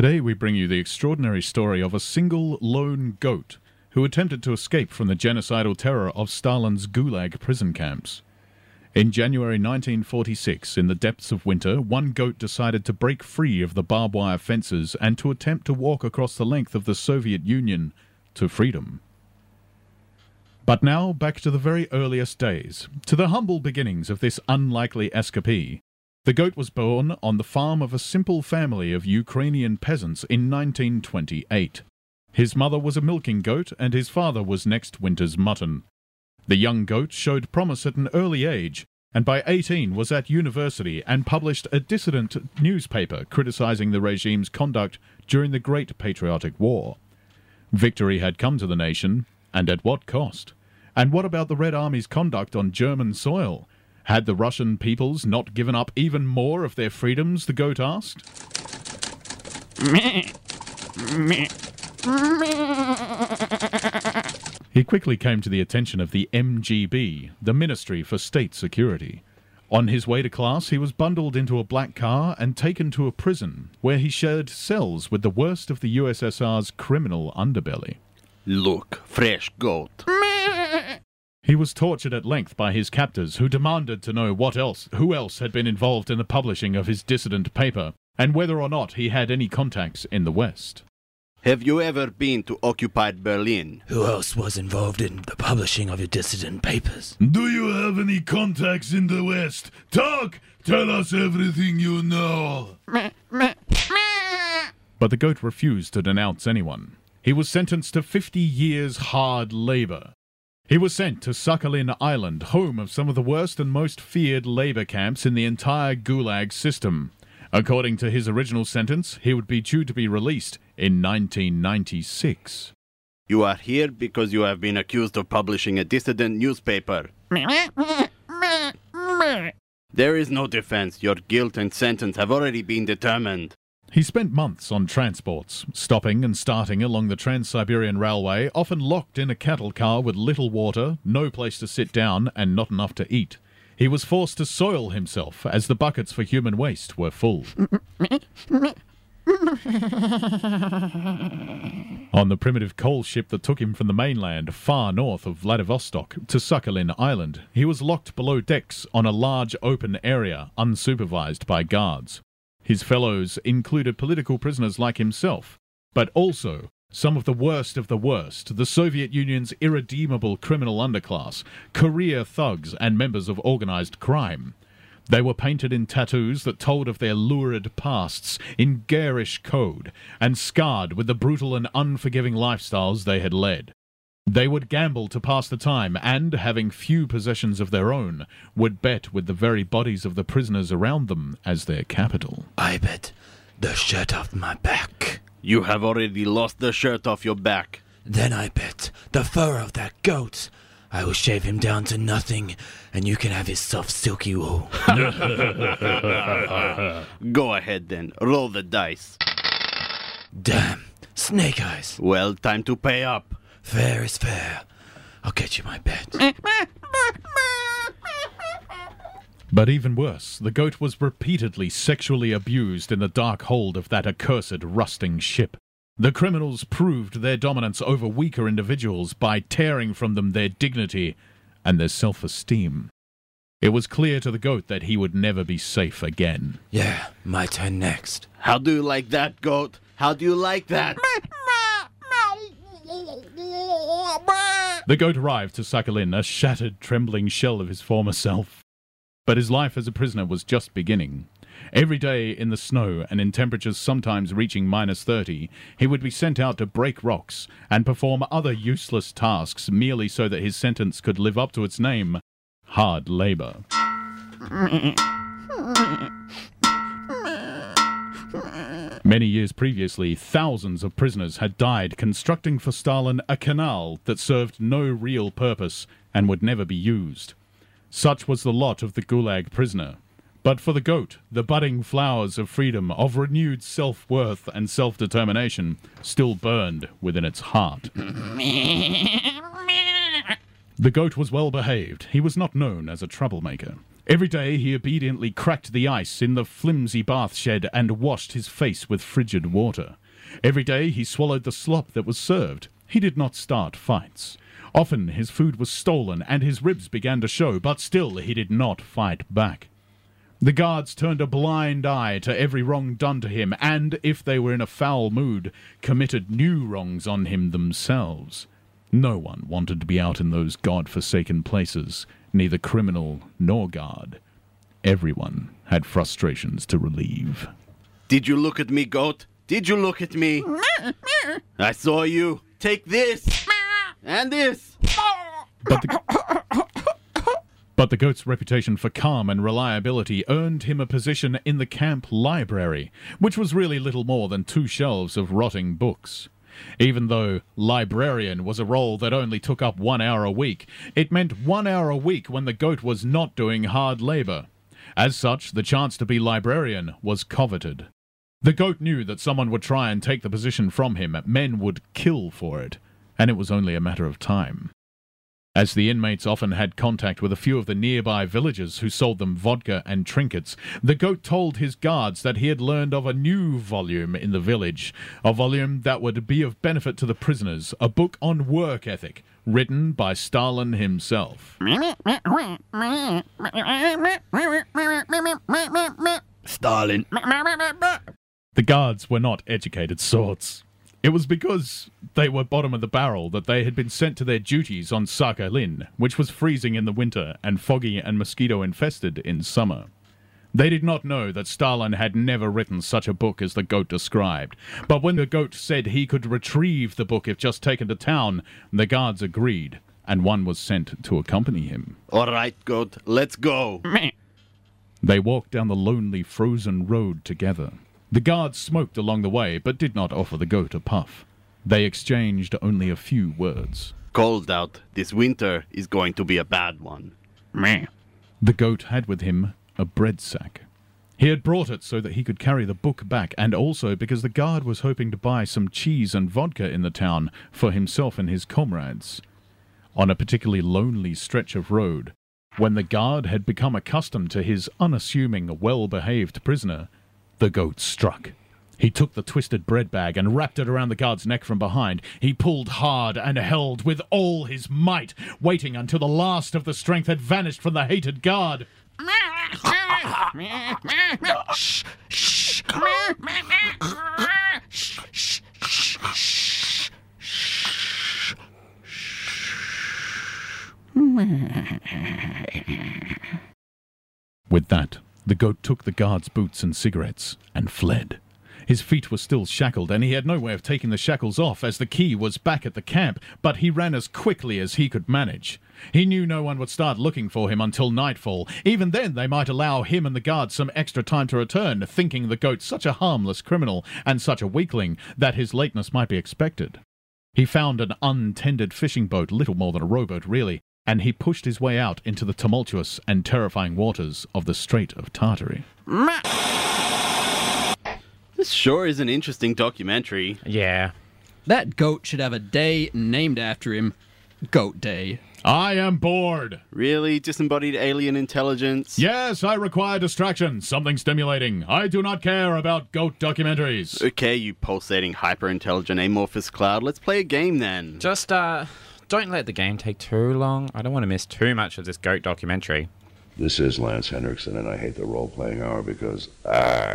Today we bring you the extraordinary story of a single lone goat who attempted to escape from the genocidal terror of Stalin's Gulag prison camps. In January 1946, in the depths of winter, one goat decided to break free of the barbed wire fences and to attempt to walk across the length of the Soviet Union to freedom. But now back to the very earliest days, to the humble beginnings of this unlikely escapee. The goat was born on the farm of a simple family of Ukrainian peasants in 1928. His mother was a milking goat, and his father was next winter's mutton. The young goat showed promise at an early age, and by 18 was at university and published a dissident newspaper criticizing the regime's conduct during the Great Patriotic War. Victory had come to the nation, and at what cost? And what about the Red Army's conduct on German soil? Had the Russian peoples not given up even more of their freedoms, the goat asked? He quickly came to the attention of the MGB, the Ministry for State Security. On his way to class, he was bundled into a black car and taken to a prison, where he shared cells with the worst of the USSR's criminal underbelly. Look, fresh goat. He was tortured at length by his captors, who demanded to know what else, who else had been involved in the publishing of his dissident paper, and whether or not he had any contacts in the West. Have you ever been to occupied Berlin? Who else was involved in the publishing of your dissident papers? Do you have any contacts in the West? Talk! Tell us everything you know. But the goat refused to denounce anyone. He was sentenced to 50 years hard labor. He was sent to Sakhalin Island, home of some of the worst and most feared labor camps in the entire Gulag system. According to his original sentence, he would be due to be released in 1996. You are here because you have been accused of publishing a dissident newspaper. There is no defense. Your guilt and sentence have already been determined. He spent months on transports, stopping and starting along the Trans Siberian Railway, often locked in a cattle car with little water, no place to sit down, and not enough to eat. He was forced to soil himself as the buckets for human waste were full. On the primitive coal ship that took him from the mainland far north of Vladivostok to Sakhalin Island, he was locked below decks on a large open area, unsupervised by guards. His fellows included political prisoners like himself, but also some of the worst of the worst, the Soviet Union's irredeemable criminal underclass, career thugs, and members of organized crime. They were painted in tattoos that told of their lurid pasts, in garish code, and scarred with the brutal and unforgiving lifestyles they had led. They would gamble to pass the time and, having few possessions of their own, would bet with the very bodies of the prisoners around them as their capital. I bet the shirt off my back. You have already lost the shirt off your back. Then I bet the fur of that goat. I will shave him down to nothing, and you can have his soft, silky wool. Go ahead then, roll the dice. Damn, snake eyes. Well, time to pay up. Fair is fair. I'll get you my bet. But even worse, the goat was repeatedly sexually abused in the dark hold of that accursed rusting ship. The criminals proved their dominance over weaker individuals by tearing from them their dignity and their self esteem. It was clear to the goat that he would never be safe again. Yeah, my turn next. How do you like that, goat? How do you like that? The goat arrived to Sakhalin, a shattered, trembling shell of his former self. But his life as a prisoner was just beginning. Every day in the snow and in temperatures sometimes reaching minus 30, he would be sent out to break rocks and perform other useless tasks merely so that his sentence could live up to its name hard labor. Many years previously, thousands of prisoners had died constructing for Stalin a canal that served no real purpose and would never be used. Such was the lot of the Gulag prisoner. But for the goat, the budding flowers of freedom, of renewed self worth and self determination, still burned within its heart. The goat was well behaved. He was not known as a troublemaker. Every day he obediently cracked the ice in the flimsy bath shed and washed his face with frigid water. Every day he swallowed the slop that was served. He did not start fights. Often his food was stolen and his ribs began to show, but still he did not fight back. The guards turned a blind eye to every wrong done to him, and, if they were in a foul mood, committed new wrongs on him themselves. No one wanted to be out in those god-forsaken places, neither criminal nor guard. Everyone had frustrations to relieve. Did you look at me, goat? Did you look at me? I saw you. Take this. And this. But the, but the goat's reputation for calm and reliability earned him a position in the camp library, which was really little more than two shelves of rotting books. Even though librarian was a role that only took up one hour a week, it meant one hour a week when the goat was not doing hard labor. As such, the chance to be librarian was coveted. The goat knew that someone would try and take the position from him, men would kill for it, and it was only a matter of time. As the inmates often had contact with a few of the nearby villagers who sold them vodka and trinkets, the goat told his guards that he had learned of a new volume in the village, a volume that would be of benefit to the prisoners, a book on work ethic, written by Stalin himself. Stalin. The guards were not educated sorts. It was because they were bottom of the barrel that they had been sent to their duties on Sakhalin, which was freezing in the winter and foggy and mosquito infested in summer. They did not know that Stalin had never written such a book as the goat described, but when the goat said he could retrieve the book if just taken to town, the guards agreed, and one was sent to accompany him. All right, goat. Let's go. They walked down the lonely, frozen road together. The guards smoked along the way, but did not offer the goat a puff. They exchanged only a few words. Cold out. This winter is going to be a bad one. The goat had with him a bread sack. He had brought it so that he could carry the book back, and also because the guard was hoping to buy some cheese and vodka in the town for himself and his comrades. On a particularly lonely stretch of road, when the guard had become accustomed to his unassuming, well behaved prisoner, the goat struck. He took the twisted bread bag and wrapped it around the guard's neck from behind. He pulled hard and held with all his might, waiting until the last of the strength had vanished from the hated guard. With that, the goat took the guard's boots and cigarettes and fled. His feet were still shackled, and he had no way of taking the shackles off as the key was back at the camp, but he ran as quickly as he could manage. He knew no one would start looking for him until nightfall. Even then, they might allow him and the guard some extra time to return, thinking the goat such a harmless criminal and such a weakling that his lateness might be expected. He found an untended fishing boat, little more than a rowboat, really, and he pushed his way out into the tumultuous and terrifying waters of the Strait of Tartary. This sure is an interesting documentary. Yeah. That goat should have a day named after him. Goat Day. I am bored. Really? Disembodied alien intelligence? Yes, I require distraction, something stimulating. I do not care about goat documentaries. Okay, you pulsating hyper-intelligent amorphous cloud. Let's play a game then. Just, uh, don't let the game take too long. I don't want to miss too much of this goat documentary. This is Lance Henriksen, and I hate the role playing hour because, ah,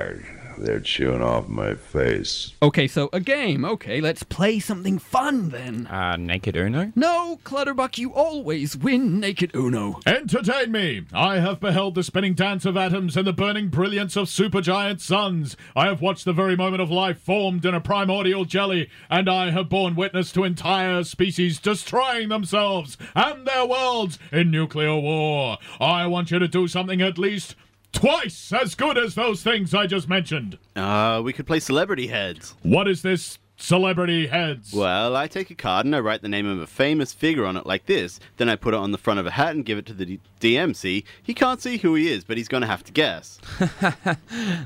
they're chewing off my face. Okay, so a game. Okay, let's play something fun then. Uh, Naked Uno? No, Clutterbuck, you always win Naked Uno. Entertain me! I have beheld the spinning dance of atoms and the burning brilliance of supergiant suns. I have watched the very moment of life formed in a primordial jelly, and I have borne witness to entire species destroying themselves and their worlds in nuclear war. I want you to do something at least twice as good as those things I just mentioned. Uh, we could play celebrity heads. What is this celebrity heads. Well, I take a card and I write the name of a famous figure on it like this. Then I put it on the front of a hat and give it to the D- DM. See, he can't see who he is, but he's going to have to guess.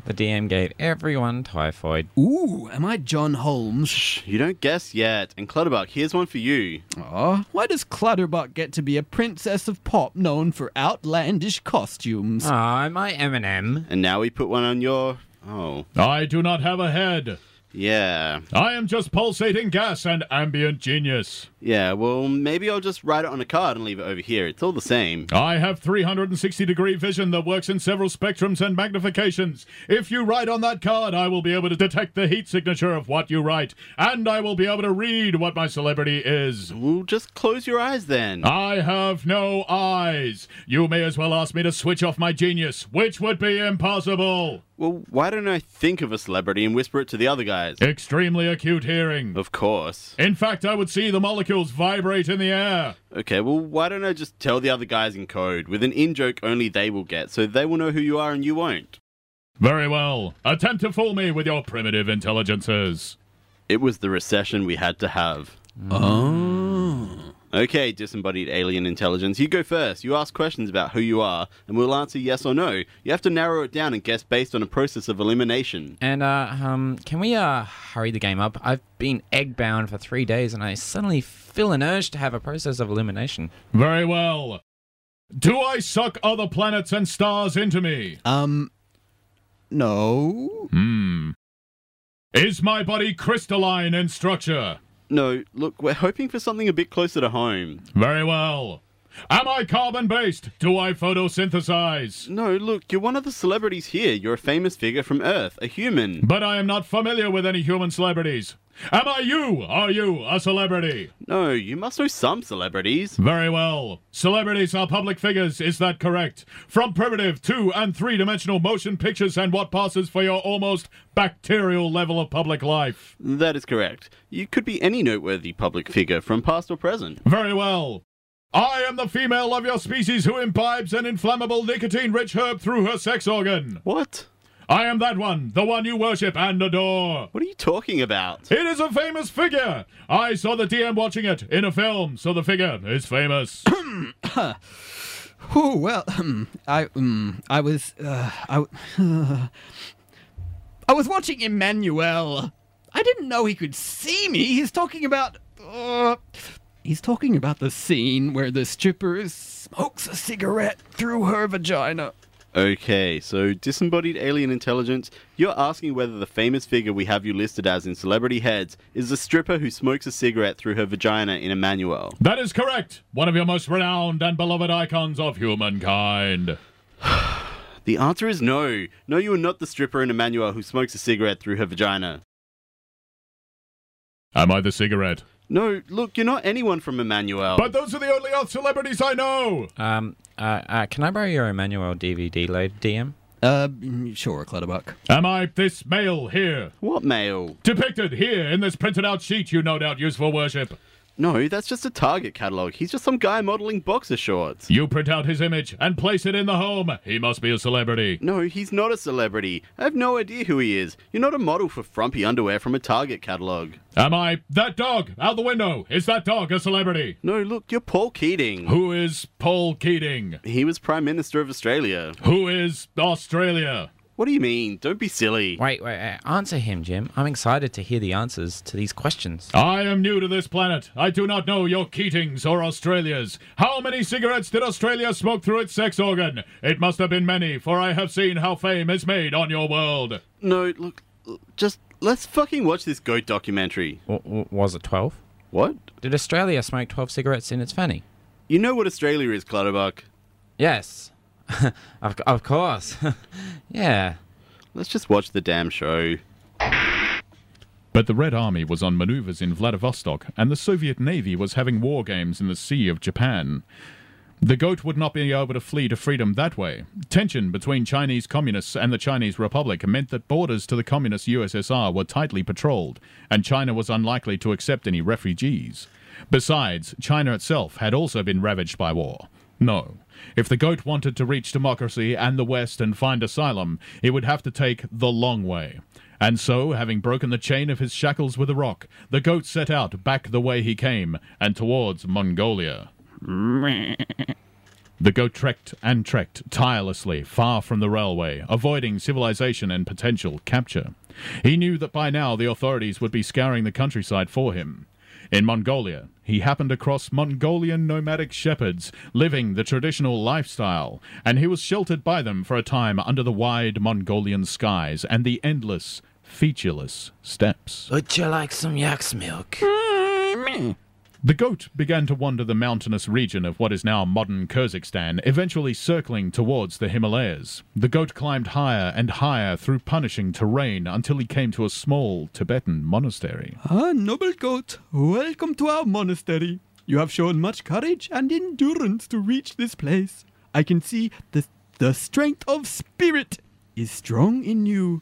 The DM gave everyone typhoid. Ooh, am I John Holmes? Shh, you don't guess yet. And Clutterbuck, here's one for you. Aw, why does Clutterbuck get to be a princess of pop known for outlandish costumes? Ah, am I Eminem? And now we put one on your. Oh, I do not have a head. Yeah. I am just pulsating gas and ambient genius. Yeah, well, maybe I'll just write it on a card and leave it over here. It's all the same. I have 360 degree vision that works in several spectrums and magnifications. If you write on that card, I will be able to detect the heat signature of what you write, and I will be able to read what my celebrity is. Well, just close your eyes then. I have no eyes. You may as well ask me to switch off my genius, which would be impossible. Well, why don't I think of a celebrity and whisper it to the other guys? Extremely acute hearing. Of course. In fact, I would see the molecules vibrate in the air. Okay, well, why don't I just tell the other guys in code with an in joke only they will get, so they will know who you are and you won't? Very well. Attempt to fool me with your primitive intelligences. It was the recession we had to have. Oh. Okay, disembodied alien intelligence, you go first. You ask questions about who you are, and we'll answer yes or no. You have to narrow it down and guess based on a process of elimination. And uh, um, can we uh hurry the game up? I've been egg bound for three days, and I suddenly feel an urge to have a process of elimination. Very well. Do I suck other planets and stars into me? Um, no. Hmm. Is my body crystalline in structure? No, look, we're hoping for something a bit closer to home. Very well. Am I carbon based? Do I photosynthesize? No, look, you're one of the celebrities here. You're a famous figure from Earth, a human. But I am not familiar with any human celebrities. Am I you? Are you a celebrity? No, you must know some celebrities. Very well. Celebrities are public figures, is that correct? From primitive, two and three dimensional motion pictures and what passes for your almost bacterial level of public life. That is correct. You could be any noteworthy public figure from past or present. Very well. I am the female of your species who imbibes an inflammable nicotine rich herb through her sex organ. What? I am that one, the one you worship and adore. What are you talking about? It is a famous figure. I saw the DM watching it in a film, so the figure is famous. Oh well, I um, I was uh, I I was watching Emmanuelle. I didn't know he could see me. He's talking about uh, he's talking about the scene where the stripper smokes a cigarette through her vagina. Okay, so disembodied alien intelligence, you're asking whether the famous figure we have you listed as in Celebrity Heads is the stripper who smokes a cigarette through her vagina in Emmanuelle. that is correct. One of your most renowned and beloved icons of humankind. The answer is no. No, you are not the stripper in Emmanuelle who smokes a cigarette through her vagina. Am I the cigarette? No, look, you're not anyone from Emmanuelle. But those are the only other celebrities I know. Um, uh, uh, can I borrow your Emmanuelle DVD load, DM? Uh, mm, sure, Clutterbuck. Am I this male here? what male? Depicted here in this printed out sheet you no doubt use for worship. No, that's just a Target catalog. He's just some guy modeling boxer shorts. You print out his image and place it in the home. He must be a celebrity. No, he's not a celebrity. I have no idea who he is. You're not a model for frumpy underwear from a Target catalog. Am I that dog out the window? Is that dog a celebrity? No, look, you're Paul Keating. Who is Paul Keating? He was Prime Minister of Australia. Who is Australia? What do you mean? Don't be silly. Wait, wait, wait, answer him, Jim. I'm excited to hear the answers to these questions. I am new to this planet. I do not know your Keatings or Australias. How many cigarettes did Australia smoke through its sex organ? It must have been many, for I have seen how fame is made on your world. No, look, just let's fucking watch this goat documentary. W- w- was it 12? What? Did Australia smoke 12 cigarettes in its fanny? You know what Australia is, Clutterbuck. Yes. of, of course. yeah. Let's just watch the damn show. But the Red Army was on maneuvers in Vladivostok, and the Soviet Navy was having war games in the Sea of Japan. The goat would not be able to flee to freedom that way. Tension between Chinese communists and the Chinese Republic meant that borders to the communist USSR were tightly patrolled, and China was unlikely to accept any refugees. Besides, China itself had also been ravaged by war. No. If the goat wanted to reach democracy and the West and find asylum, it would have to take the long way. And so, having broken the chain of his shackles with a rock, the goat set out back the way he came, and towards Mongolia. The goat trekked and trekked tirelessly far from the railway, avoiding civilization and potential capture. He knew that by now the authorities would be scouring the countryside for him. In Mongolia, he happened across Mongolian nomadic shepherds living the traditional lifestyle, and he was sheltered by them for a time under the wide Mongolian skies and the endless, featureless steppes. Would you like some yak's milk? Mm, The goat began to wander the mountainous region of what is now modern Kyrgyzstan, eventually circling towards the Himalayas. The goat climbed higher and higher through punishing terrain until he came to a small Tibetan monastery. Ah, noble goat, welcome to our monastery. You have shown much courage and endurance to reach this place. I can see the, the strength of spirit is strong in you.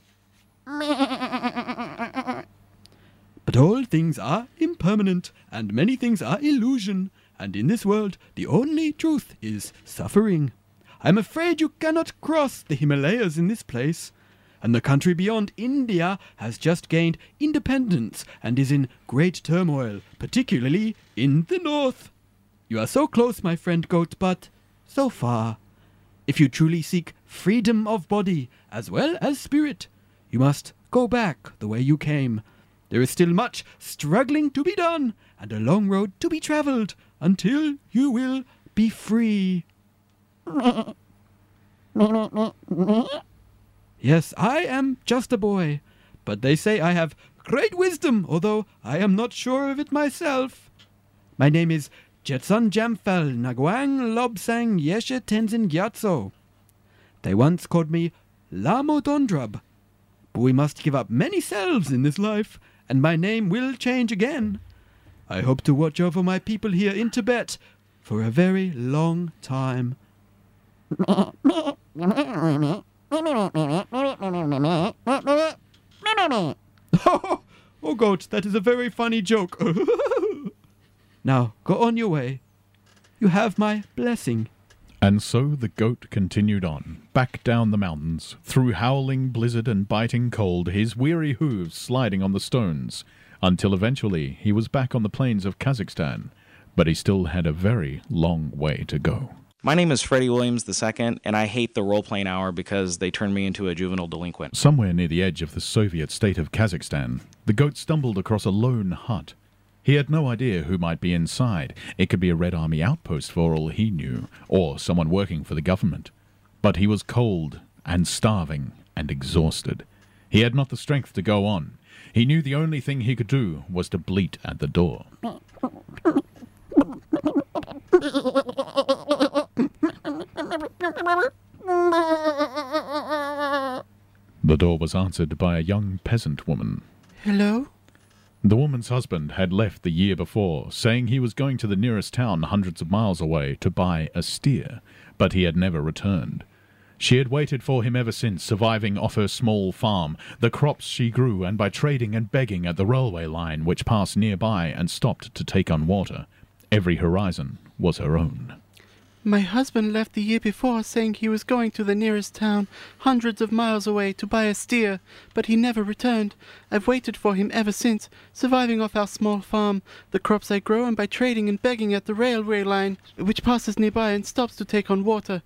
But all things are impermanent, and many things are illusion, and in this world the only truth is suffering. I'm afraid you cannot cross the Himalayas in this place, and the country beyond India has just gained independence and is in great turmoil, particularly in the north. You are so close, my friend goat, but so far. If you truly seek freedom of body as well as spirit, you must go back the way you came. There is still much struggling to be done and a long road to be traveled until you will be free. Yes, I am just a boy, but they say I have great wisdom, although I am not sure of it myself. My name is Jetsun Jamphel Ngawang Lobsang Yeshe Tenzin Gyatso. They once called me Lhamo Dondrub, but we must give up many selves in this life, and my name will change again. I hope to watch over my people here in Tibet for a very long time. oh, oh, goat, that is a very funny joke. now, go on your way. You have my blessing. And so the goat continued on, back down the mountains, through howling blizzard and biting cold, his weary hooves sliding on the stones, until eventually he was back on the plains of Kazakhstan. But he still had a very long way to go. My name is Freddie Williams II, and I hate the role playing hour because they turned me into a juvenile delinquent. Somewhere near the edge of the Soviet state of Kazakhstan, the goat stumbled across a lone hut. He had no idea who might be inside. It could be a Red Army outpost for all he knew, or someone working for the government. But he was cold and starving and exhausted. He had not the strength to go on. He knew the only thing he could do was to bleat at the door. The door was answered by a young peasant woman. Hello? The woman's husband had left the year before, saying he was going to the nearest town hundreds of miles away to buy a steer, but he had never returned. She had waited for him ever since, surviving off her small farm, the crops she grew, and by trading and begging at the railway line which passed nearby and stopped to take on water. Every horizon was her own. My husband left the year before saying he was going to the nearest town, hundreds of miles away, to buy a steer, but he never returned. I've waited for him ever since, surviving off our small farm, the crops I grow, and by trading and begging at the railway line, which passes nearby and stops to take on water.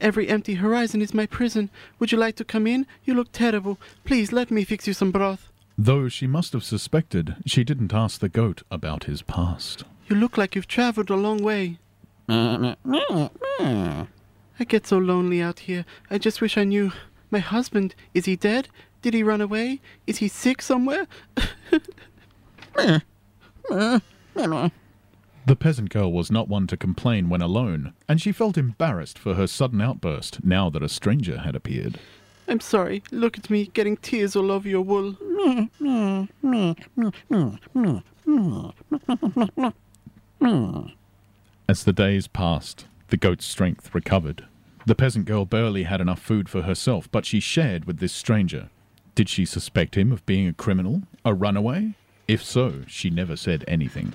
Every empty horizon is my prison. Would you like to come in? You look terrible. Please let me fix you some broth. Though she must have suspected, she didn't ask the goat about his past. You look like you've traveled a long way. I get so lonely out here. I just wish I knew. My husband, is he dead? Did he run away? Is he sick somewhere? The peasant girl was not one to complain when alone, and she felt embarrassed for her sudden outburst now that a stranger had appeared. I'm sorry. Look at me, getting tears all over your wool. As the days passed, the goat's strength recovered. The peasant girl barely had enough food for herself, but she shared with this stranger. Did she suspect him of being a criminal? A runaway? If so, she never said anything.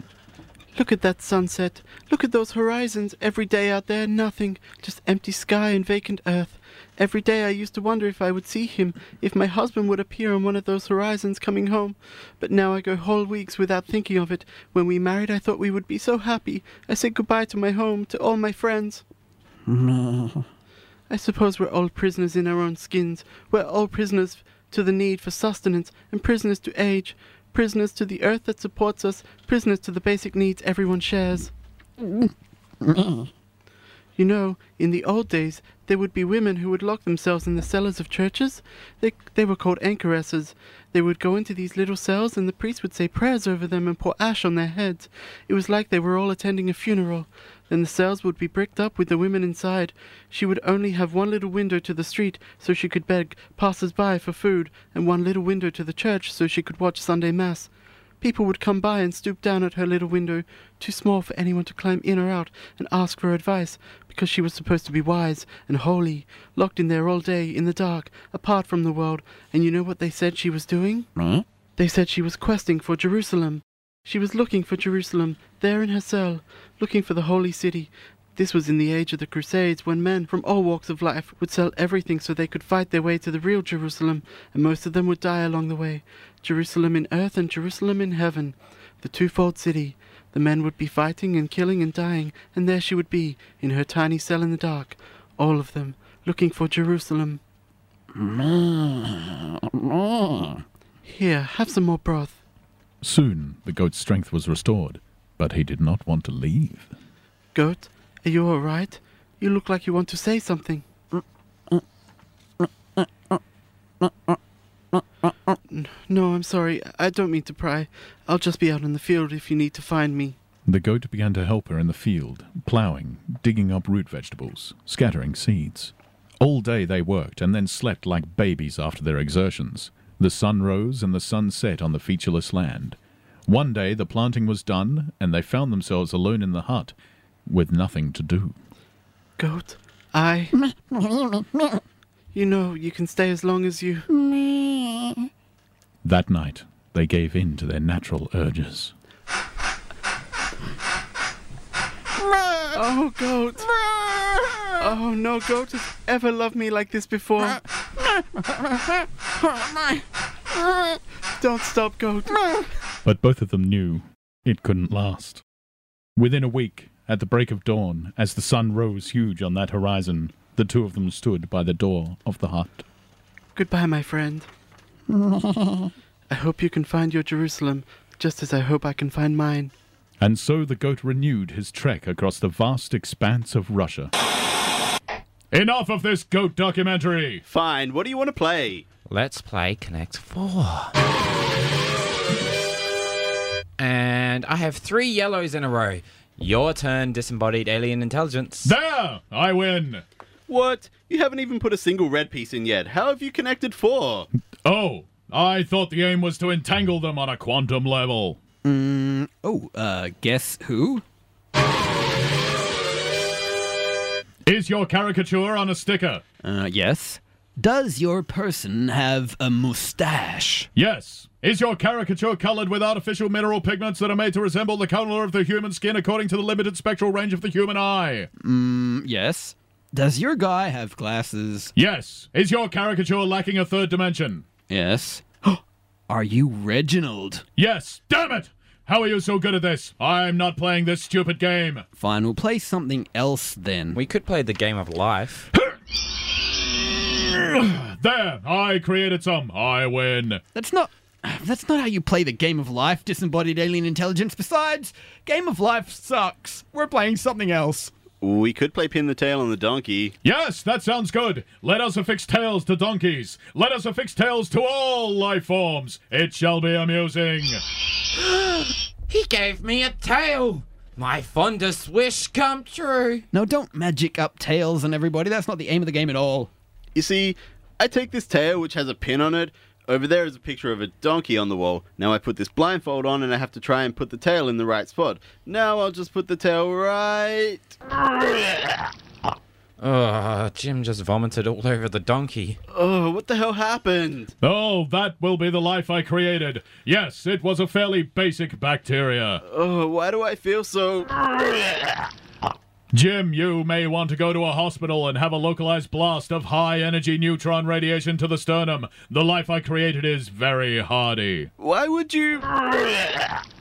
Look at that sunset. Look at those horizons. Every day out there, nothing. Just empty sky and vacant earth. Every day I used to wonder if I would see him, if my husband would appear on one of those horizons coming home. But now I go whole weeks without thinking of it. When we married, I thought we would be so happy. I said goodbye to my home, to all my friends. No. I suppose we're all prisoners in our own skins. We're all prisoners to the need for sustenance, and prisoners to age, prisoners to the earth that supports us, prisoners to the basic needs everyone shares. You know, in the old days, there would be women who would lock themselves in the cellars of churches. They, they were called anchoresses. They would go into these little cells, and the priest would say prayers over them and pour ash on their heads. It was like they were all attending a funeral. Then the cells would be bricked up with the women inside. She would only have one little window to the street so she could beg passers by for food, and one little window to the church so she could watch Sunday Mass. People would come by and stoop down at her little window, too small for anyone to climb in or out and ask for advice, because she was supposed to be wise and holy, locked in there all day in the dark, apart from the world. And you know what they said she was doing? They said she was questing for Jerusalem. She was looking for Jerusalem, there in her cell, looking for the holy city. This was in the age of the Crusades, when men from all walks of life would sell everything so they could fight their way to the real Jerusalem, and most of them would die along the way. Jerusalem in earth and Jerusalem in heaven, the twofold city. The men would be fighting and killing and dying, and there she would be, in her tiny cell in the dark, all of them, looking for Jerusalem. Here, have some more broth. Soon the goat's strength was restored, but he did not want to leave. Goat, are you all right? You look like you want to say something. No, I'm sorry. I don't mean to pry. I'll just be out in the field if you need to find me. The goat began to help her in the field, ploughing, digging up root vegetables, scattering seeds. All day they worked and then slept like babies after their exertions. The sun rose and the sun set on the featureless land. One day the planting was done, and they found themselves alone in the hut, with nothing to do. Goat, I. You know, you can stay as long as you. That night they gave in to their natural urges. Oh, goat. Oh, no goat has ever loved me like this before. Don't stop, goat. But both of them knew it couldn't last. Within a week, at the break of dawn, as the sun rose huge on that horizon, the two of them stood by the door of the hut. Goodbye, my friend. I hope you can find your Jerusalem, just as I hope I can find mine. And so the goat renewed his trek across the vast expanse of Russia. Enough of this goat documentary! Fine, what do you want to play? Let's play Connect 4. And I have three yellows in a row. Your turn, disembodied alien intelligence. There! I win! What? You haven't even put a single red piece in yet. How have you connected four? Oh, I thought the aim was to entangle them on a quantum level. Oh, uh, guess who? Is your caricature on a sticker? Uh, yes. Does your person have a mustache? Yes. Is your caricature colored with artificial mineral pigments that are made to resemble the color of the human skin according to the limited spectral range of the human eye? Mm, yes. Does your guy have glasses? Yes. Is your caricature lacking a third dimension? Yes. Are you Reginald? Yes. Damn it! How are you so good at this? I'm not playing this stupid game. Fine, we'll play something else then. We could play the game of life. There, I created some. I win. That's not. That's not how you play the game of life, disembodied alien intelligence. Besides, game of life sucks. We're playing something else. We could play pin the tail on the donkey. Yes, that sounds good. Let us affix tails to donkeys. Let us affix tails to all life forms. It shall be amusing. He gave me a tail! My fondest wish come true. No, don't magic up tails on everybody. That's not the aim of the game at all. You see, I take this tail, which has a pin on it. Over there is a picture of a donkey on the wall. Now I put this blindfold on and I have to try and put the tail in the right spot. Now I'll just put the tail right. Ugh, Jim just vomited all over the donkey. Oh, what the hell happened? Oh, that will be the life I created. Yes, it was a fairly basic bacteria. Oh, why do I feel so. Jim, you may want to go to a hospital and have a localized blast of high energy neutron radiation to the sternum. The life I created is very hardy. Why would you.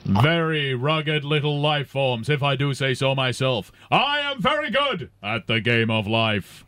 Very rugged little life forms, if I do say so myself. I am very good at the game of life.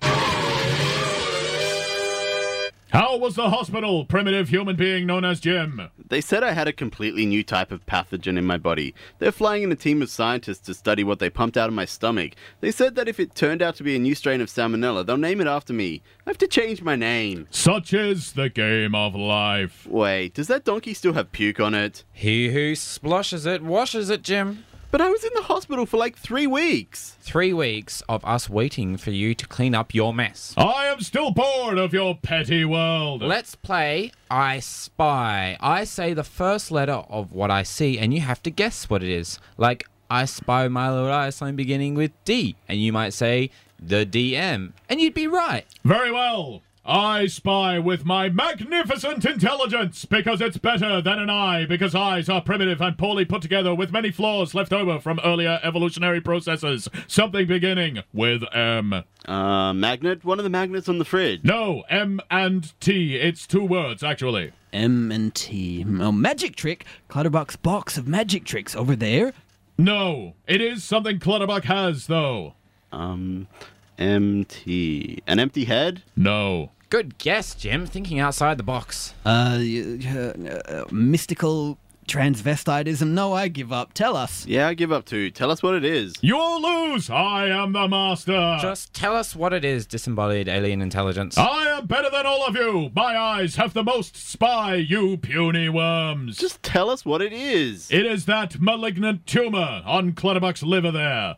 How was the hospital, primitive human being known as Jim? They said I had a completely new type of pathogen in my body. They're flying in a team of scientists to study what they pumped out of my stomach. They said that if it turned out to be a new strain of salmonella, they'll name it after me. I have to change my name. Such is the game of life. Wait, does that donkey still have puke on it? He who splashes it washes it, Jim. But I was in the hospital for like three weeks. Three weeks of us waiting for you to clean up your mess. I am still bored of your petty world. Let's play I Spy. I say the first letter of what I see, and you have to guess what it is. Like, I spy Milo Iceland beginning with D, and you might say the DM, and you'd be right. Very well. I spy with my magnificent intelligence because it's better than an eye because eyes are primitive and poorly put together with many flaws left over from earlier evolutionary processes. Something beginning with M. Uh, magnet? One of the magnets on the fridge. No, M and T. It's two words, actually. M and T. Oh, magic trick. Clutterbuck's box of magic tricks over there. No, it is something Clutterbuck has, though. Um, MT. An empty head? No. Good guess, Jim. Thinking outside the box. Uh, uh, uh, mystical transvestitism. No, I give up. Tell us. Yeah, I give up too. Tell us what it is. You'll lose. I am the master. Just tell us what it is, disembodied alien intelligence. I am better than all of you. My eyes have the most spy, you puny worms. Just tell us what it is. It is that malignant tumor on Clutterbuck's liver there.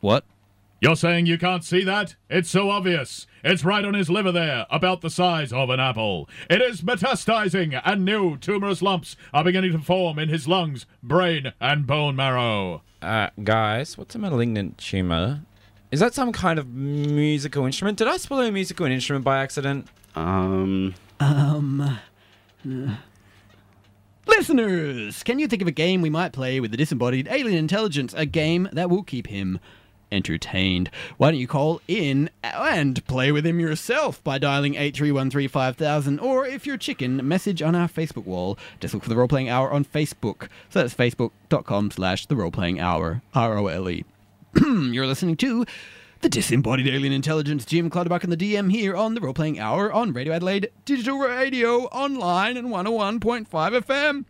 What? You're saying you can't see that? It's so obvious. It's right on his liver there, about the size of an apple. It is metastasizing, and new tumorous lumps are beginning to form in his lungs, brain, and bone marrow. Uh, guys, what's a malignant tumor? Is that some kind of musical instrument? Did I spell a musical instrument by accident? Um. Um. uh, Listeners, can you think of a game we might play with the disembodied alien intelligence? A game that will keep him entertained. Why don't you call in and play with him yourself by dialing 83135000 or if you're a chicken, message on our Facebook wall. Just look for the Role Playing Hour on Facebook. So that's facebook.com slash the Role Playing Hour. R-O-L-E. you're listening to the Disembodied Alien Intelligence, Jim Clutterbuck and the DM here on the Role Playing Hour on Radio Adelaide Digital Radio Online and 101.5 FM.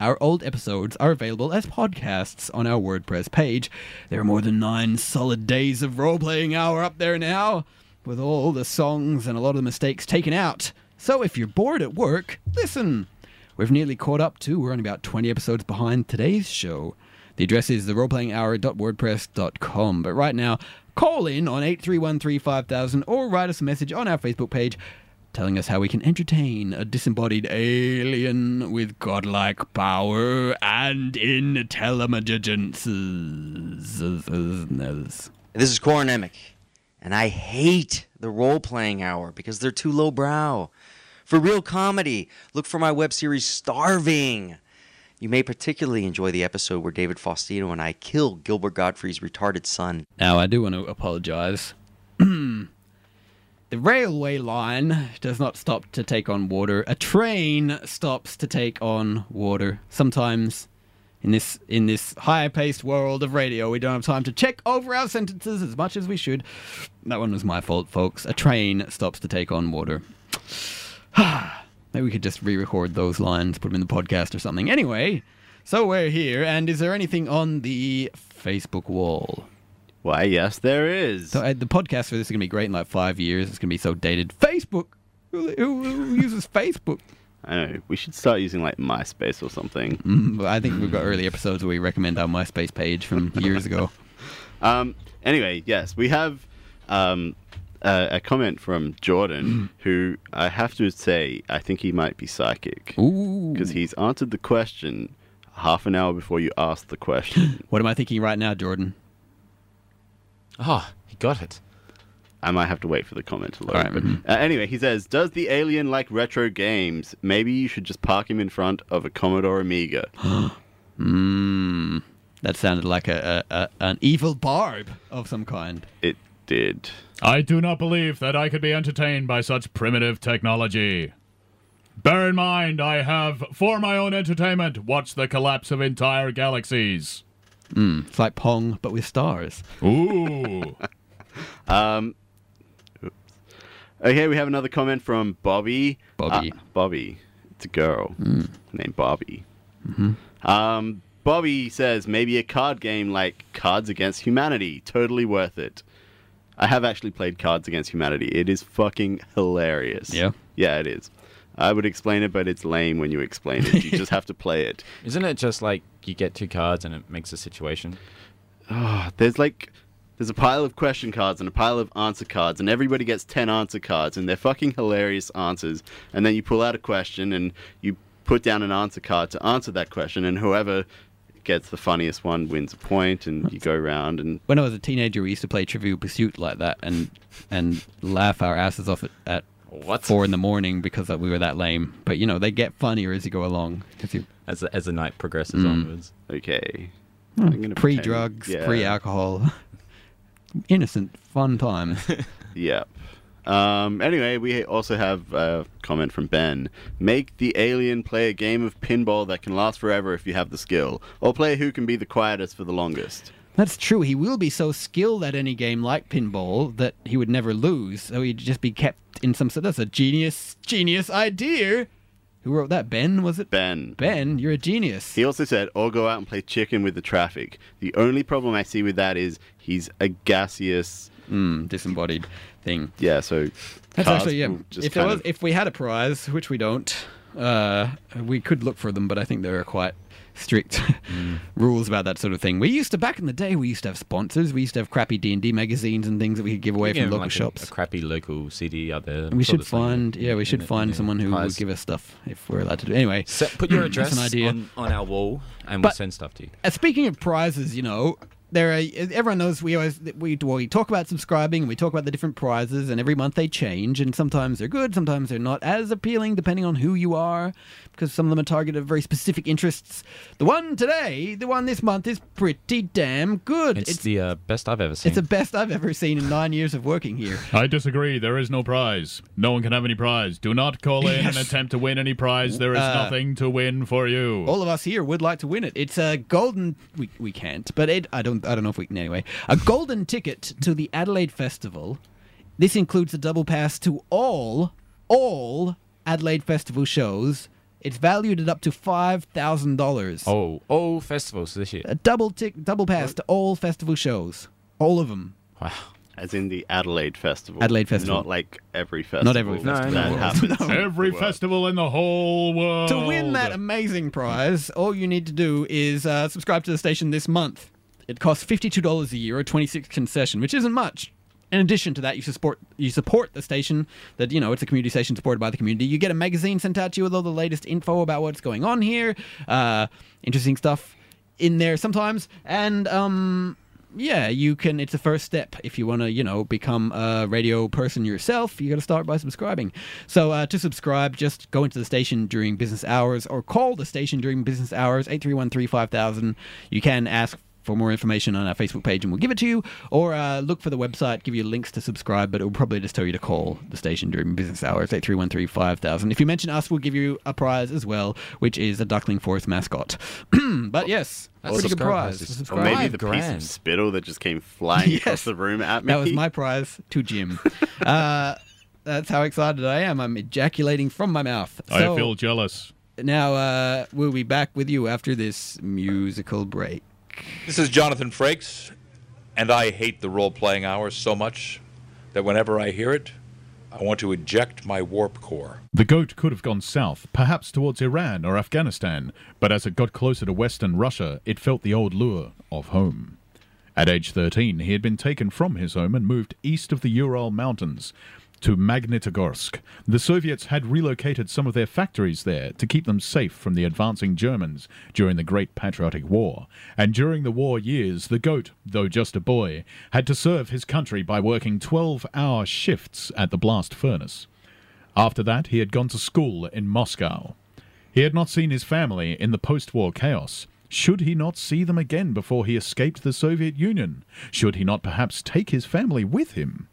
Our old episodes are available as podcasts on our WordPress page. There are more than nine solid days of role playing hour up there now, with all the songs and a lot of the mistakes taken out. So if you're bored at work, listen. We've nearly caught up to, we're only about 20 episodes behind today's show. The address is theroleplayinghour.wordpress.com. But right now, call in on 83135000 or write us a message on our Facebook page telling us how we can entertain a disembodied alien with godlike power and intelligence. This is Corin Nemec, and I hate the role playing hour because they're too lowbrow. For real comedy, look for my web series Starving. You may particularly enjoy the episode where David Faustino and I kill Gilbert Gottfried's retarded son. Now, I do want to apologize. the railway line does not stop to take on water. A train stops to take on water. Sometimes in this in this high-paced world of radio, we don't have time to check over our sentences as much as we should. That one was my fault, folks. A train stops to take on water. Maybe we could just re-record those lines, put them in the podcast or something. Anyway, so we're here, and is there anything on the Facebook wall? Why, yes, there is. So uh, the podcast for this is gonna be great in like five years. It's gonna be so dated. Facebook. Who, who, who uses Facebook? I know. We should start using like MySpace or something. Mm, but I think we've got early episodes where we recommend our MySpace page from years ago. Um. Anyway, yes, we have um a, a comment from Jordan, who I have to say I think he might be psychic because he's answered the question half an hour before you asked the question. What am I thinking right now, Jordan? Oh, he got it. I might have to wait for the comment to load. All right, but, uh, anyway, he says, "Does the alien like retro games? Maybe you should just park him in front of a Commodore Amiga." Mmm. That sounded like a, a, a an evil barb of some kind. It did. I do not believe that I could be entertained by such primitive technology. Bear in mind, I have, for my own entertainment, watched the collapse of entire galaxies. Mm, it's like Pong, but with stars. Ooh. Um. Okay, we have another comment from Bobby. Bobby. Uh, Bobby. It's a girl named Bobby. Mhm. Um, Bobby says maybe a card game like Cards Against Humanity. Totally worth it. I have actually played Cards Against Humanity. It is fucking hilarious. Yeah? Yeah, it is. I would explain it, but it's lame when you explain it. You just have to play it. Isn't it just like you get two cards and it makes a situation? Oh, there's like there's a pile of question cards and a pile of answer cards, and everybody gets ten answer cards, and they're fucking hilarious answers. And then you pull out a question and you put down an answer card to answer that question, and whoever gets the funniest one wins a point, and you go around and When I was a teenager, we used to play Trivial Pursuit like that and and laugh our asses off at, at What? four in the morning because we were that lame. But you know, they get funnier as you go along. 'cause you, As the, as the night progresses Mm. onwards. okay. I'm pre drugs, yeah. pre alcohol, innocent, fun time. Yep. Um, anyway, we also have a comment from Ben. Make the alien play a game of pinball that can last forever if you have the skill, or play who can be the quietest for the longest. That's true. He will be so skilled at any game like pinball that he would never lose. So he'd just be kept in some. So that's a genius, genius idea. Who wrote that? Ben, was it? Ben. Ben, you're a genius. He also said, or go out and play chicken with the traffic. The only problem I see with that is he's a gaseous. Mm, disembodied thing. Yeah, so. That's actually yeah. If there was, of- if we had a prize, which we don't, uh, we could look for them, but I think they're quite strict rules about that sort of thing. We used to back in the day. We used to have sponsors. We used to have crappy D and D magazines and things that we could give away from local like, shops. A, crappy local CD out there. And we should find, yeah, we should find in someone who would give us stuff if we're allowed to do. It. Anyway, Se- put your address an idea. on, on our wall, and we'll send stuff to you. Uh, speaking of prizes, you know, there are everyone knows we always we well, we talk about subscribing and we talk about the different prizes and every month they change and sometimes they're good, sometimes they're not as appealing depending on who you are because some of them are targeted at very specific interests. The one today, the one this month is pretty damn good. It's, the uh, best I've ever seen. it's the best I've ever seen in 9 years of working here. I disagree. There is no prize. No one can have any prize. Do not call in and attempt to win any prize. There is Uh, nothing to win for you. All of us here would like to win it. It's a golden. We, we can't, but it, I don't. I don't know if we can anyway. A golden ticket to the Adelaide Festival. This includes a double pass to all all Adelaide Festival shows. It's valued at up to five thousand dollars. oh, all festivals this year. A double tick, double pass to all festival shows, all of them. Wow. As in the Adelaide Festival. Adelaide Festival. Not like every festival. Not every festival that in happens. No. Every festival in the whole world. To win that amazing prize, all you need to do is uh, subscribe to the station this month. It costs fifty-two dollars a year, or twenty-six concession, which isn't much. In addition to that, you support you support the station. That you know it's a community station supported by the community. You get a magazine sent out to you with all the latest info about what's going on here, uh, interesting stuff in there sometimes, and um, yeah, you can. It's a first step if you want to, you know, become a radio person yourself. You got to start by subscribing. So uh, to subscribe, just go into the station during business hours or call the station during business hours eight three one three five thousand. You can ask for more information on our Facebook page and we'll give it to you, or uh, look for the website, give you links to subscribe, but it will probably just tell you to call the station during business hours, 8313 5000. If you mention us, we'll give you a prize as well, which is a Duckling Forest mascot. but yes, That's a pretty good prize. prices. Or maybe Five the piece of spittle that just came flying across the room at me. That was my prize to Jim. uh, that's how excited I am. I'm ejaculating from my mouth. I So, feel jealous. Now, uh, we'll be back with you after this musical break. This is Jonathan Frakes, and I hate the role playing hour so much that whenever I hear it, I want to eject my warp core. The goat could have gone south, perhaps towards Iran or Afghanistan, but as it got closer to western Russia, it felt the old lure of home. At age 13, he had been taken from his home and moved east of the Ural Mountains to Magnitogorsk. The Soviets had relocated some of their factories there to keep them safe from the advancing Germans during the Great Patriotic War. And during the war years, the goat, though just a boy, had to serve his country by working 12 hour shifts at the blast furnace. After that, he had gone to school in Moscow. He had not seen his family in the post war chaos. Should he not see them again before he escaped the Soviet Union? Should he not perhaps take his family with him?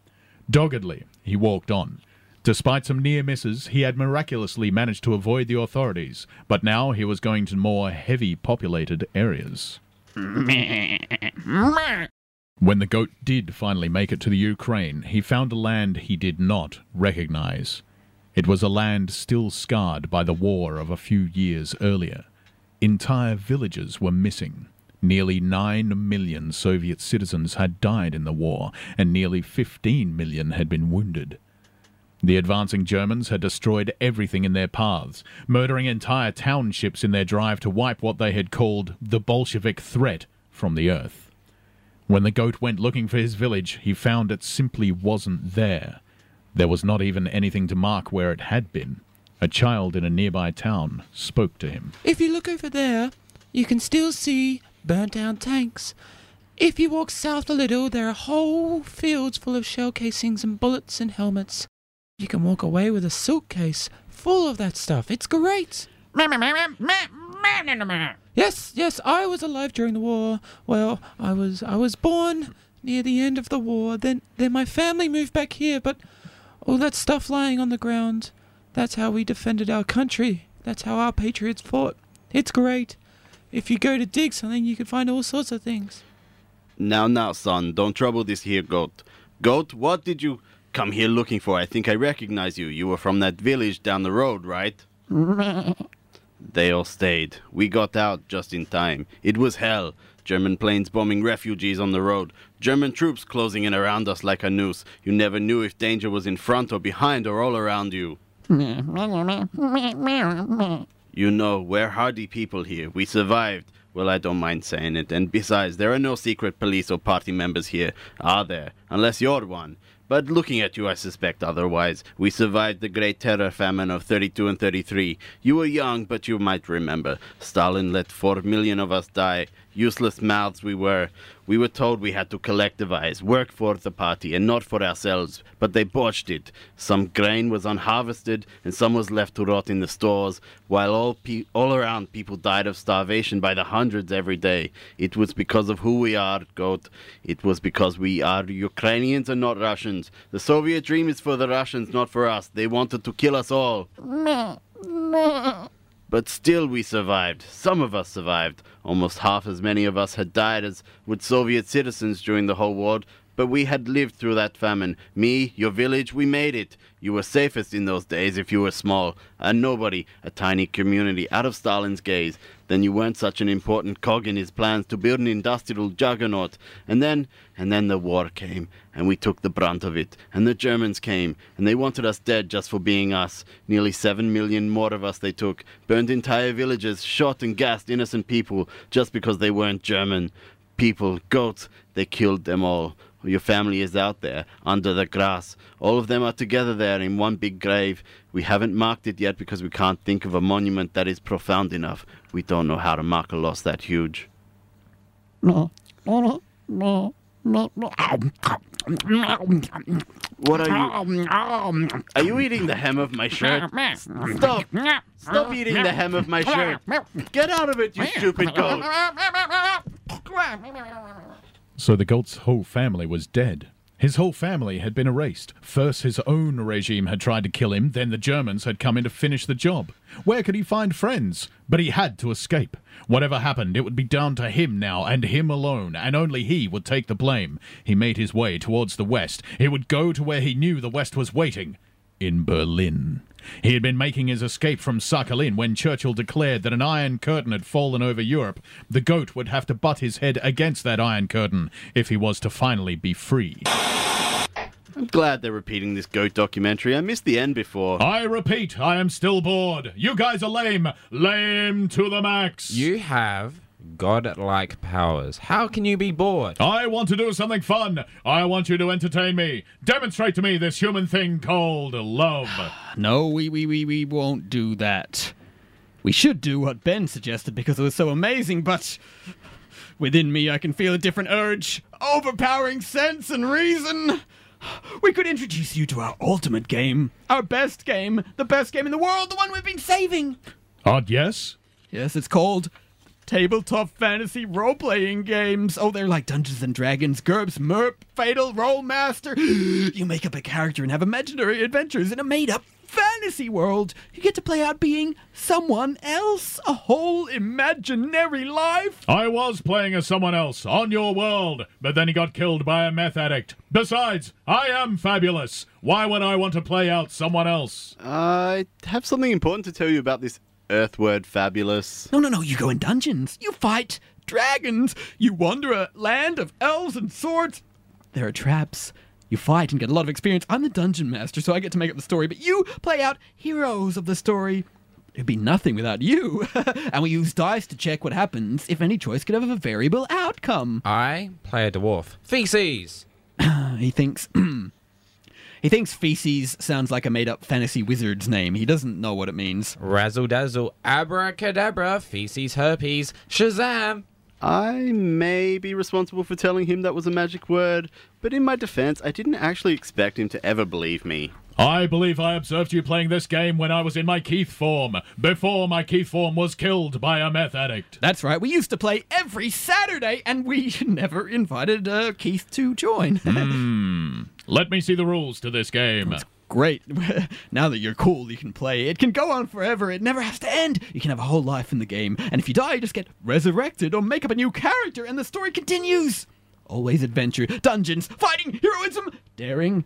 Doggedly, he walked on. Despite some near misses, he had miraculously managed to avoid the authorities, but now he was going to more heavy populated areas. When the goat did finally make it to the Ukraine, he found a land he did not recognize. It was a land still scarred by the war of a few years earlier. Entire villages were missing. Nearly 9 million Soviet citizens had died in the war, and nearly 15 million had been wounded. The advancing Germans had destroyed everything in their paths, murdering entire townships in their drive to wipe what they had called the Bolshevik threat from the earth. When the goat went looking for his village, he found it simply wasn't there. There was not even anything to mark where it had been. A child in a nearby town spoke to him. If you look over there, you can still see burnt down tanks. If you walk south a little, there are whole fields full of shell casings and bullets and helmets. You can walk away with a suitcase full of that stuff. It's great. Yes, yes, I was alive during the war. Well, I was I was born near the end of the war. Then then my family moved back here, but all that stuff lying on the ground, that's how we defended our country. That's how our patriots fought. It's great. If you go to dig something, you can find all sorts of things. Now, now, son, don't trouble this here goat. Goat, what did you come here looking for? I think I recognize you. You were from that village down the road, right? They all stayed. We got out just in time. It was hell. German planes bombing refugees on the road. German troops closing in around us like a noose. You never knew if danger was in front or behind or all around you. You know, we're hardy people here. We survived. Well, I don't mind saying it. And besides, there are no secret police or party members here, are there? Unless you're one. But looking at you, I suspect otherwise. We survived the Great Terror Famine of 32 and 33. You were young, but you might remember. Stalin let four million of us die. Useless mouths we were. We were told we had to collectivize, work for the party, and not for ourselves, but they botched it. Some grain was unharvested, and some was left to rot in the stores, while all, pe- all around people died of starvation by the hundreds every day. It was because of who we are, Goat. It was because we are Ukrainians and not Russians. The Soviet dream is for the Russians, not for us. They wanted to kill us all. But still, we survived. Some of us survived. Almost half as many of us had died as would Soviet citizens during the whole war. But we had lived through that famine. Me, your village, we made it. You were safest in those days if you were small. A nobody, a tiny community out of Stalin's gaze. Then you weren't such an important cog in his plans to build an industrial juggernaut. And then, and then the war came, and we took the brunt of it. And the Germans came, and they wanted us dead just for being us. Nearly seven million more of us they took, burned entire villages, shot and gassed innocent people just because they weren't German. People, goats, they killed them all. Your family is out there, under the grass. All of them are together there in one big grave. We haven't marked it yet because we can't think of a monument that is profound enough. We don't know how to mark a loss that huge. What are you? Are you eating the hem of my shirt? Stop! Stop eating the hem of my shirt! Get out of it, you stupid goat! So the goat's whole family was dead. His whole family had been erased. First, his own regime had tried to kill him, then the Germans had come in to finish the job. Where could he find friends? But he had to escape. Whatever happened, it would be down to him now, and him alone, and only he would take the blame. He made his way towards the west. He would go to where he knew the west was waiting in Berlin. He had been making his escape from Sakhalin when Churchill declared that an iron curtain had fallen over Europe. The goat would have to butt his head against that iron curtain if he was to finally be free. I'm glad they're repeating this goat documentary. I missed the end before. I repeat, I am still bored. You guys are lame. Lame to the max. You have godlike powers. How can you be bored? I want to do something fun. I want you to entertain me. Demonstrate to me this human thing called love. No, we, we, we, we won't do that. We should do what Ben suggested because it was so amazing, but within me I can feel a different urge, overpowering sense and reason. We could introduce you to our ultimate game, our best game, the best game in the world, the one we've been saving. Odd, yes? Yes, it's called Tabletop Fantasy Role Playing Games. Oh, they're like Dungeons and Dragons, GURPS, MERP, Fatal, Rolemaster. You make up a character and have imaginary adventures in a made up fantasy world. You get to play out being someone else, a whole imaginary life. I was playing as someone else on your world, but then he got killed by a meth addict. Besides, I am fabulous. Why would I want to play out someone else? I have something important to tell you about this Earth word fabulous. No, no, no. You go in dungeons. You fight dragons. You wander a land of elves and swords. There are traps. You fight and get a lot of experience. I'm the dungeon master, so I get to make up the story, but you play out heroes of the story. It'd be nothing without you. and we use dice to check what happens if any choice could have a variable outcome. I play a dwarf. Feces! he thinks. he thinks feces sounds like a made up fantasy wizard's name. He doesn't know what it means. Razzle dazzle, abracadabra, feces, herpes, shazam! I may be responsible for telling him that was a magic word, but in my defense, I didn't actually expect him to ever believe me. I believe I observed you playing this game when I was in my Keith form, before my Keith form was killed by a meth addict. That's right. We used to play every Saturday, and we never invited uh, Keith to join. Hmm. Let me see the rules to this game. Great. now that you're cool, you can play. It can go on forever. It never has to end. You can have a whole life in the game. And if you die, you just get resurrected or make up a new character, and the story continues. Always adventure, dungeons, fighting, heroism, daring.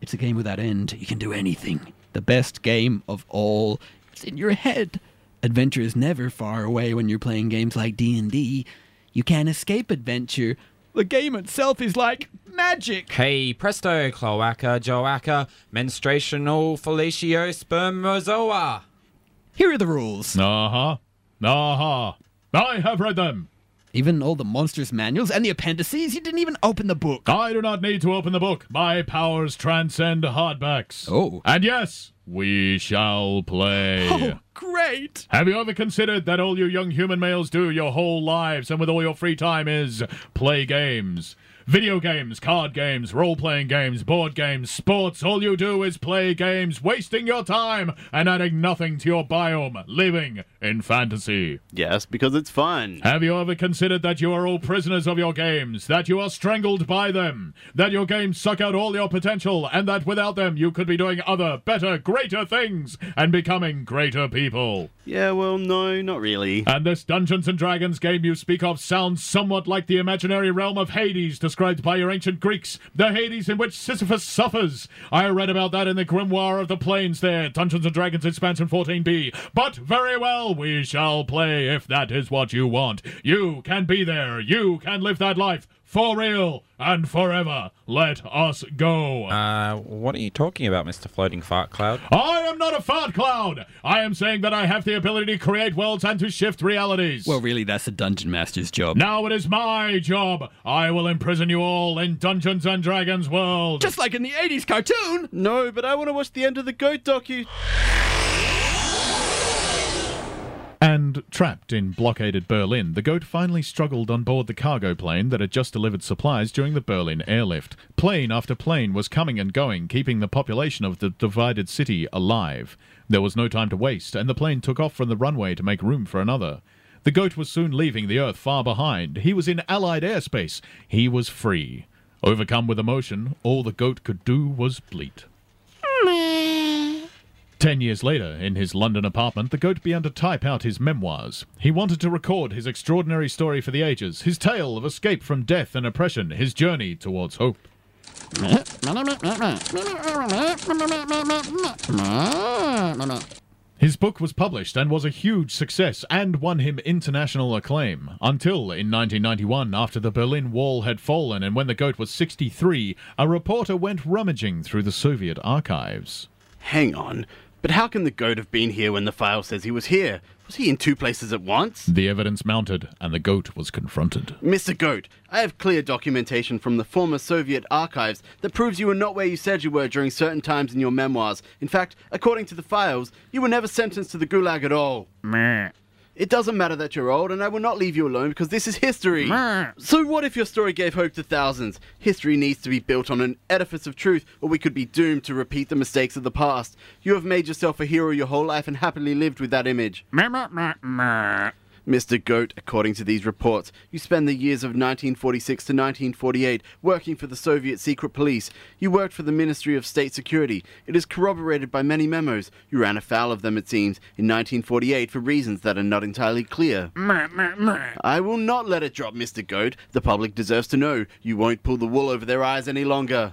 It's a game without end. You can do anything. The best game of all. It's in your head. Adventure is never far away when you're playing games like D&D. You can't escape adventure. The game itself is like magic. Hey, presto, cloaca, joaca, menstruational fellatio, spermozoa. Here are the rules. Uh huh. Uh huh. I have read them. Even all the monstrous manuals and the appendices, you didn't even open the book. I do not need to open the book. My powers transcend hardbacks. Oh. And yes, we shall play. Oh, great. Have you ever considered that all you young human males do your whole lives and with all your free time is play games? Video games, card games, role playing games, board games, sports, all you do is play games, wasting your time and adding nothing to your biome, living in fantasy. Yes, because it's fun. Have you ever considered that you are all prisoners of your games, that you are strangled by them, that your games suck out all your potential, and that without them you could be doing other, better, greater things and becoming greater people? Yeah, well, no, not really. And this Dungeons and Dragons game you speak of sounds somewhat like the imaginary realm of Hades described by your ancient Greeks, the Hades in which Sisyphus suffers. I read about that in the Grimoire of the Planes there, Dungeons and Dragons expansion 14b. But very well, we shall play if that is what you want. You can be there, you can live that life. For real and forever. Let us go. Uh, what are you talking about, Mr. Floating Fart Cloud? I am not a fart cloud. I am saying that I have the ability to create worlds and to shift realities. Well, really, that's a dungeon master's job. Now it is my job. I will imprison you all in Dungeons and Dragons world. Just like in the 80s cartoon. No, but I want to watch the end of the goat docu. And trapped in blockaded Berlin, the goat finally struggled on board the cargo plane that had just delivered supplies during the Berlin airlift. Plane after plane was coming and going, keeping the population of the divided city alive. There was no time to waste, and the plane took off from the runway to make room for another. The goat was soon leaving the Earth far behind. He was in Allied airspace. He was free. Overcome with emotion, all the goat could do was bleat. Ten years later, in his London apartment, the goat began to type out his memoirs. He wanted to record his extraordinary story for the ages, his tale of escape from death and oppression, his journey towards hope. His book was published and was a huge success and won him international acclaim. Until in 1991, after the Berlin Wall had fallen and when the goat was 63, a reporter went rummaging through the Soviet archives. Hang on. But how can the goat have been here when the file says he was here? Was he in two places at once? The evidence mounted, and the goat was confronted. Mr. Goat, I have clear documentation from the former Soviet archives that proves you were not where you said you were during certain times in your memoirs. In fact, according to the files, you were never sentenced to the Gulag at all. It doesn't matter that you're old, and I will not leave you alone because this is history. So, what if your story gave hope to thousands? History needs to be built on an edifice of truth, or we could be doomed to repeat the mistakes of the past. You have made yourself a hero your whole life and happily lived with that image. Mr. Goat, according to these reports, you spend the years of 1946 to 1948 working for the Soviet secret police. You worked for the Ministry of State Security. It is corroborated by many memos. You ran afoul of them, it seems, in 1948 for reasons that are not entirely clear. I will not let it drop, Mr. Goat. The public deserves to know. You won't pull the wool over their eyes any longer.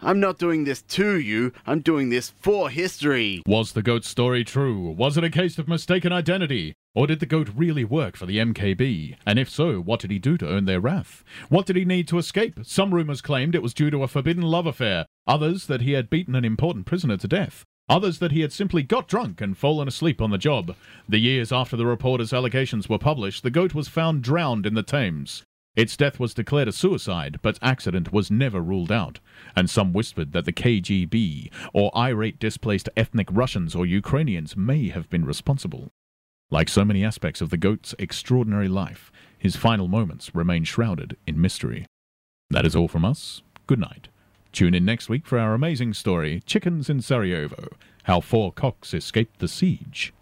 I'm not doing this to you. I'm doing this for history. Was the goat's story true? Was it a case of mistaken identity? Or did the goat really work for the MGB? And if so, what did he do to earn their wrath? What did he need to escape? Some rumors claimed it was due to a forbidden love affair, others that he had beaten an important prisoner to death. Others that he had simply got drunk and fallen asleep on the job. The years after the reporter's allegations were published, the goat was found drowned in the Thames. Its death was declared a suicide, but accident was never ruled out, and some whispered that the KGB or irate displaced ethnic Russians or Ukrainians may have been responsible. Like so many aspects of the goat's extraordinary life, his final moments remain shrouded in mystery. That is all from us. Good night. Tune in next week for our amazing story, Chickens in Sarajevo How Four Cocks Escaped the Siege.